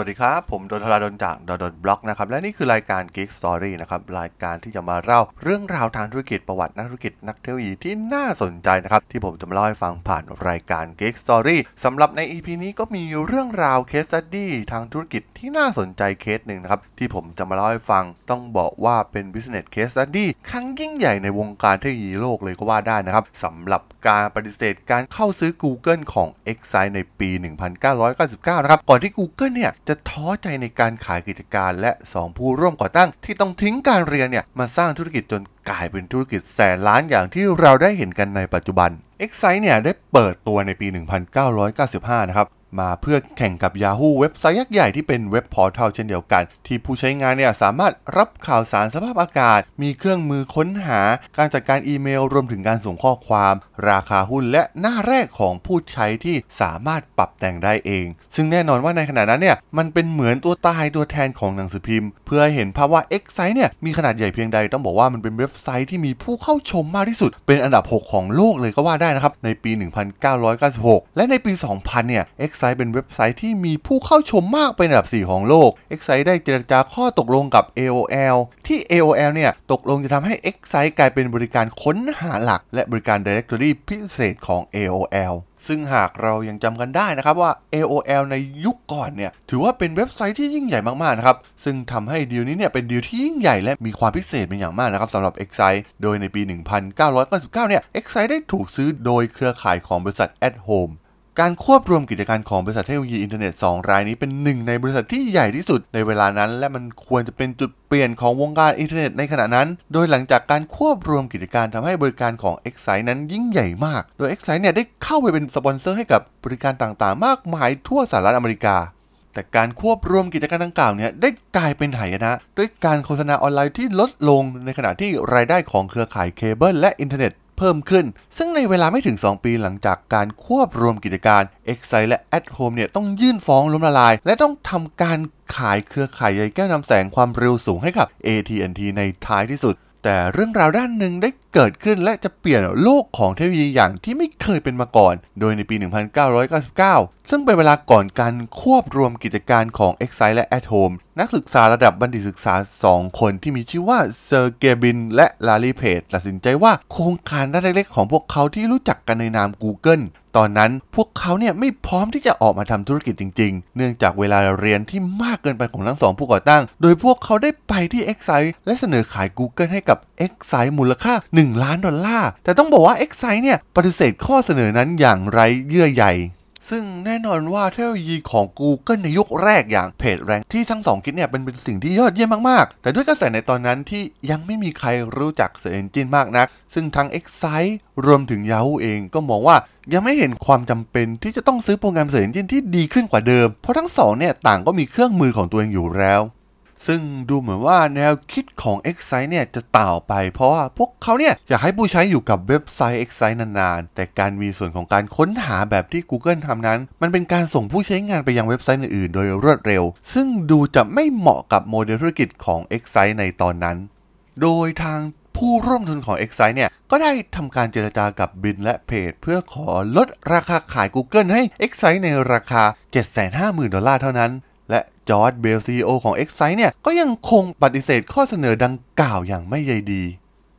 วัสดีครับ ผมดนทราดนจากดนบล็อกนะครับและนี่คือรายการ Geek Story นะครับรายการที่จะมาเล่าเรื่องราวทางธุรกิจประวัตินักธุรกิจนักเทคโนโลยีที่น่าสนใจนะครับที่ผมจะมาเล่าให้ฟังผ่านรายการ Geek Story สำหรับใน EP นี้ก็มีเรื่องราว Case Study ทางธุรกิจที่น่าสนใจเคสหนึ่งนะครับที่ผมจะมาเล่าให้ฟังต้องบอกว่าเป็น Business Case Study ครั้งยิ่งใหญ่ในวงการเทคโนโลยีโลกเลยก็ว่าได้นะครับสำหรับการปฏิเสธการเข้าซื้อ Google ของ e x i ในปี 1999 นะครับก่อนที่ Google เนี่ยจะท้อใจในการขายกิจการและ 2 ผู้ร่วมก่อตั้ง ที่ต้องทิ้งการเรียนเนี่ยมาสร้างธุรกิจจนกลายเป็นธุรกิจแสนล้านอย่างที่เราได้เห็นกันในปัจจุบัน e x i เนี่ยได้เปิดตัวในปี 1995 นะครับ มาเพื่อแข่งกับ Yahoo เว็บไซต์ยักษ์ใหญ่ที่เป็นเว็บพอร์ทัลเช่นเดียวกัน ที่ผู้ใช้งานเนี่ยสามารถรับข่าวสารสภาพอากาศ มีเครื่องมือค้นหา การจัดการอีเมล รวมถึงการส่งข้อความ ราคาหุ้นและหน้าแรกของผู้ใช้ที่สามารถปรับแต่งได้เอง ซึ่งแน่นอนว่าในขณะนั้นเนี่ยมันเป็นเหมือนตัวตายตัวแทนของหนังสือพิมพ์ เพื่อให้เห็นภาพว่า X ไซต์เนี่ยมีขนาดใหญ่เพียงใดต้องบอกว่ามันเป็นเว็บไซต์ที่มีผู้เข้าชมมากที่สุด เป็นอันดับ 6 ของโลกเลยก็ว่าได้นะครับในปี 1996 และในปี 2000 เนี่ย X ไซเป็นเว็บไซต์ที่มีผู้เข้าชมมากเป็นอันดับ 4 ของโลก X ไซต์ได้เจรจาข้อตกลงกับ AOL ที่ AOL เนี่ย ตกลงจะทำให้ X ไซกลายเป็นบริการค้นหาหลัก และบริการ Directory พิเศษของ AOL ซึ่งหากเรายังจำกันได้นะครับว่า AOL ในยุคก่อนเนี่ย ถือว่าเป็นเว็บไซต์ที่ยิ่งใหญ่มากๆนะครับ ซึ่งทำให้ดีลนี้เนี่ยเป็นดีลที่ยิ่งใหญ่และมีความพิเศษเป็นอย่างมากนะครับสำหรับ e x i โดยในปี 1999 เนี่ย e x i ได้ถูกซื้อโดยเครือข่ายของบริษัท At Home การควบรวมกิจการของบริษัทเทคโนโลยีอินเทอร์เน็ต 2 รายนี้เป็นหนึ่งในบริษัทที่ใหญ่ที่สุดในเวลานั้น และมันควรจะเป็นจุดเปลี่ยนของวงการอินเทอร์เน็ตในขณะนั้น โดยหลังจากการควบรวมกิจการทำให้บริการของ x อ็กนั้นยิ่งใหญ่มาก โดย x อ็กเนี่ยได้เข้าไปเป็นสปอนเซอร์ให้กับบริการต่างๆ มากมายทั่วสหรัฐอเมริกา แต่การควบรวมกิจการดังกล่าวเนี่ยได้กลายเป็นหายนะ ด้วยการโฆษณาออนไลน์ที่ลดลงในขณะที่รายได้ของเครือข่ายเคเบิลและอินเทอร์เน็ต เพิ่มขึ้น ซึ่งในเวลาไม่ถึง 2 ปีหลังจากการควบรวมกิจการ Excite และ At Home เนี่ยต้องยื่นฟ้องล้มละลาย และต้องทำการขายเครือข่ายใยแก้วนำแสงความเร็วสูงให้กับ AT&T ในท้ายที่สุด แต่เรื่องราวด้านหนึ่งได้เกิดขึ้นและจะเปลี่ยนโลกของเทคโนโลยีอย่างที่ไม่เคยเป็นมาก่อน โดยในปี 1999 ซึ่งเป็นเวลาก่อนการควบรวมกิจการของ Excite และ At Home นักศึกษาระดับบัณฑิตศึกษา 2 คนที่มีชื่อว่าเซอร์เกย์ บรินและแลร์รีเพจตัดสินใจว่าโครงการด้านเล็กๆของพวกเขาที่รู้จักกันในนาม Google ตอนนั้น พวกเขาเนี่ยไม่พร้อมที่จะออกมาทำธุรกิจจริง ๆ เนื่องจากเวลาเรียนที่มากเกินไปของทั้งสองผู้ก่อตั้ง โดยพวกเขาได้ไปที่ Excite และเสนอขาย Google ให้กับ Excite มูลค่า 1 ล้านดอลลาร์ แต่ต้องบอกว่า e x i เนี่ยปฏิเสธข้อเสนอนั้นอย่างไรเยื่อใย ซึ่งแน่นอนว่าเทคโนโลยีของ Google ในยุคแรกอย่าง PageRank ที่ทั้งสองคิดเนี่ยเป็นเป็นสิ่งที่ยอดเยี่ยมมาก ๆ แต่ด้วยกระแสในตอนนั้นที่ยังไม่มีใครรู้จัก Search Engine มากนัก ซึ่งทั้ง Excite รวมถึง Yahoo เองก็มองว่ายังไม่เห็นความจำเป็นที่จะต้องซื้อโปรแกรม Search Engine ที่ดีขึ้นกว่าเดิม เพราะทั้งสองเนี่ยต่างก็มีเครื่องมือของตัวเองอยู่แล้ว ซึ่งดูเหมือนว่าแนวคิดของ x อ็กเนี่ยจะต่าไป เพราะว่าพวกเขาเนี่ยอยากให้ผู้ใช้อยู่กับเว็บไซต์ x อ็กนานๆ แต่การมีส่วนของการค้นหาแบบที่ Google ทำนั้น มันเป็นการส่งผู้ใช้งานไปยังเว็บไซต์อื่นๆ โดยรวดเร็ว ซึ่งดูจะไม่เหมาะกับโมเดลธุรกิจของ x อ็กในตอนนั้น โดยทางผู้ร่วมทุนของ x อ็กเนี่ยก็ได้ทำการเจรจากับบรินและเพจ เพื่อขอลดราคาขาย Google ให้ Excite ในราคา 750,000 ดอลลาร์เท่านั้น และจอร์ดเบลซีโอของ x i เนี่ย ก็ยังคงปฏิเสธข้อเสนอดังกล่าวอย่างไม่ใยดี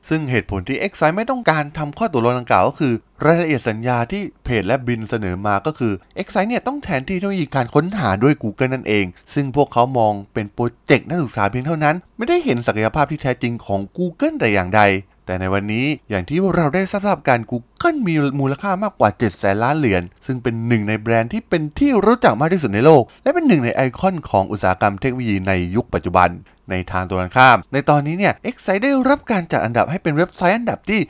ซึ่งเหตุผลที่ x i ไม่ต้องการทำข้อตกลงดังกล่าวก็คือ รายละเอียดสัญญาที่เพจและบรินเสนอมาก็คือ x i เนี่ยต้องแทนที่เทคโนโลยีการค้นหาด้วย Google นั่นเอง ซึ่งพวกเขามองเป็นโปรเจกต์นักศึกษาเพียงเท่านั้น ไม่ได้เห็นศักยภาพที่แท้จริงของ Google แต่อย่างใด แต่ในวันนี้อย่างที่เราได้ทราบกัน Google มีมูลค่ามากกว่า 7 แสนล้านเหรียญ ซึ่งเป็นหนึ่งในแบรนด์ที่เป็นที่รู้จักมากที่สุดในโลก และเป็นหนึ่งในไอคอนของอุตสาหกรรมเทคโนโลยีในยุคปัจจุบันในทางตรงกันข้าม ในตอนนี้เนี่ย e x i ได้รับการจัดอันดับให้เป็นเว็บไซต์อันดับที่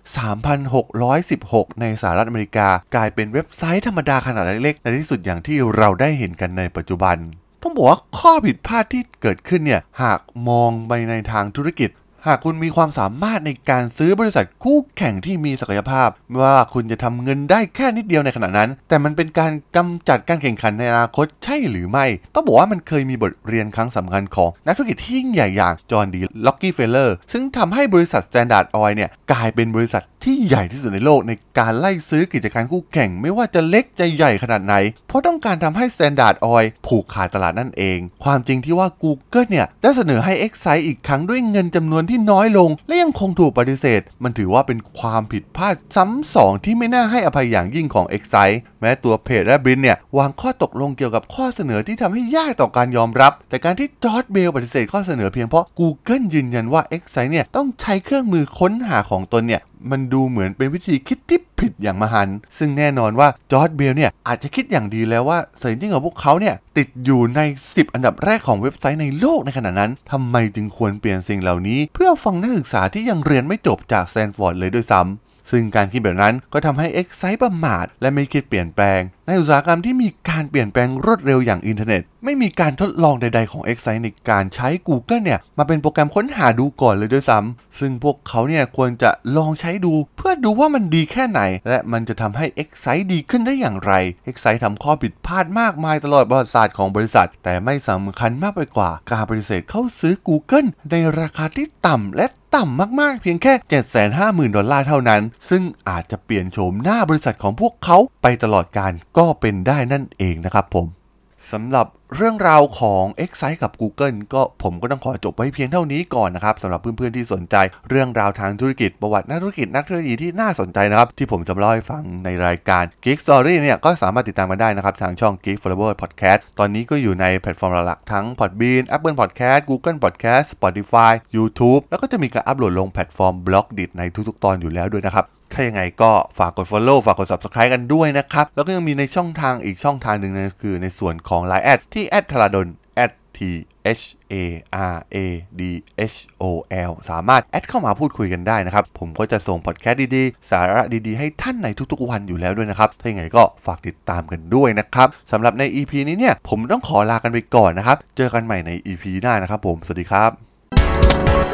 3,616 ในสหรัฐอเมริกา กลายเป็นเว็บไซต์ธรรมดาขนาดเล็กๆ ในที่สุดอย่างที่เราได้เห็นกันในปัจจุบัน ต้องบอกว่าข้อผิดพลาดที่เกิดขึ้นเนี่ย หากมองไปในทางธุรกิจ หากคุณมีความสามารถในการซื้อบริษัทคู่แข่งที่มีศักยภาพ ว่าคุณจะทำเงินได้แค่นิดเดียวในขณะนั้น แต่มันเป็นการกำจัดการแข่งขันในอนาคตใช่หรือไม่ ต้องบอกว่ามันเคยมีบทเรียนครั้งสำคัญของนักธุรกิจที่ยิ่งใหญ่อย่างจอห์นดีร็อกกี้เฟลเลอร์ซึ่งทำให้บริษัท Standard Oil เนี่ยกลายเป็นบริษัทที่ใหญ่ที่สุดในโลกในการไล่ซื้อกิจการคู่แข่ง ไม่ว่าจะเล็กจะใหญ่ขนาดไหน เพราะต้องการทำให้ Standard Oil ผูกขาดตลาดนั่นเอง ความจริงที่ว่า Google เนี่ยได้เสนอให้ Excite อีกครั้งด้วยเงินจำนวนที่น้อยลง และยังคงถูกปฏิเสธ มันถือว่าเป็นความผิดพลาดซ้ำสองที่ไม่น่าให้อภัยอย่างยิ่งของ e x ็ i ซแม้ตัวเพจและบรินเนี่ยวางข้อตกลงเกี่ยวกับข้อเสนอที่ทำให้ยากต่อการยอมรับ แต่การที่จอร์จ เบลปฏิเสธข้อเสนอเพียงเพราะ Google ยืนยันว่า e x ็ i ซเนี่ยต้องใช้เครื่องมือค้นหาของตนเนี่ยมันดูเหมือนเป็นวิธีคิดที่ผิดอย่างมหันต์ซึ่งแน่นอนว่าจอร์จ เบลเนี่ยอาจจะคิดอย่างดีแล้วว่า Search Engine ของพวกเขาเนี่ยติดอยู่ใน 10 อันดับแรกของเว็บไซต์ในโลกในขณะนั้นทำไมจึงควรเปลี่ยนสิ่งเหล่านี้ เพื่อฟังนักศึกษาที่ยังเรียนไม่จบจากสแตนฟอร์ดเลยด้วยซ้ำซึ่งการคิดแบบนั้นก็ทำให้เอ็กไซประมาทและไม่คิดเปลี่ยนแปลง ในอุตสาหกรรมที่มีการเปลี่ยนแปลงรวดเร็วอย่างอินเทอร์เน็ต ไม่มีการทดลองใดๆของ X ไซในการใช้ Google เนี่ย มาเป็นโปรแกรมค้นหาดูก่อนเลยด้วยซ้ำซึ่งพวกเขาเนี่ยควรจะลองใช้ดู เพื่อดูว่ามันดีแค่ไหน และมันจะทำให้ X ไซดีขึ้นได้อย่างไร X ไซทำข้อผิดพลาดมากมายตลอดประวัติศาสตร์ของบริษัท แต่ไม่สำคัญมากไปกว่า การปฏิเสธเข้าซื้อ Google ในราคาที่ต่ำและต่ำมากๆ เพียงแค่ 750,000 ดอลลาร์เท่านั้น ซึ่งอาจจะเปลี่ยนโฉมหน้าบริษัทของพวกเขาไปตลอดการก็เป็นได้นั่นเองนะครับผมสำหรับเรื่องราวของ x c i t e กับ Google ก็ผมก็ต้องขอจบไว้เพียงเท่านี้ก่อนนะครับสำหรับเพื่อนๆที่สนใจ เรื่องราวทางธุรกิจประวัตินักธุรกิจนักเทคโนโลยีที่น่าสนใจนะครับ ที่ผมจะเล่าให้ฟังในรายการ Geek Story เนี่ยก็สามารถติดตามมาได้นะครับ ทางช่อง Geek Forever Podcast ตอนนี้ก็อยู่ในแพลตฟอร์มหลักๆทั้ง Podbean Apple Podcast Google Podcast Spotify YouTube แล้วก็จะมีการอัปโหลดลงแพลตฟอร์ม b l o g d i t ในทุกๆ ตอนอยู่แล้วด้วยนะครับ ถ้ายังไงก็ฝากกด Follow ฝากกด Subscribe กันด้วยนะครับ แล้วก็ยังมีในช่องทางอีกช่องทางหนึ่งนะคือในส่วนของ Line แอดที่แอดทราดน T H A R A D H O L สามารถแอดเข้ามาพูดคุยกันได้นะครับ ผมก็จะส่งพอดแคสต์ดีๆ สาระดีๆ ให้ท่านในทุกๆวันอยู่แล้วด้วยนะครับ ถ้าอย่างไรก็ฝากติดตามกันด้วยนะครับสำหรับใน EP นี้เนี่ย ผมต้องขอลากันไปก่อนนะครับ เจอกันใหม่ใน EP หน้านะครับผม สวัสดีครับ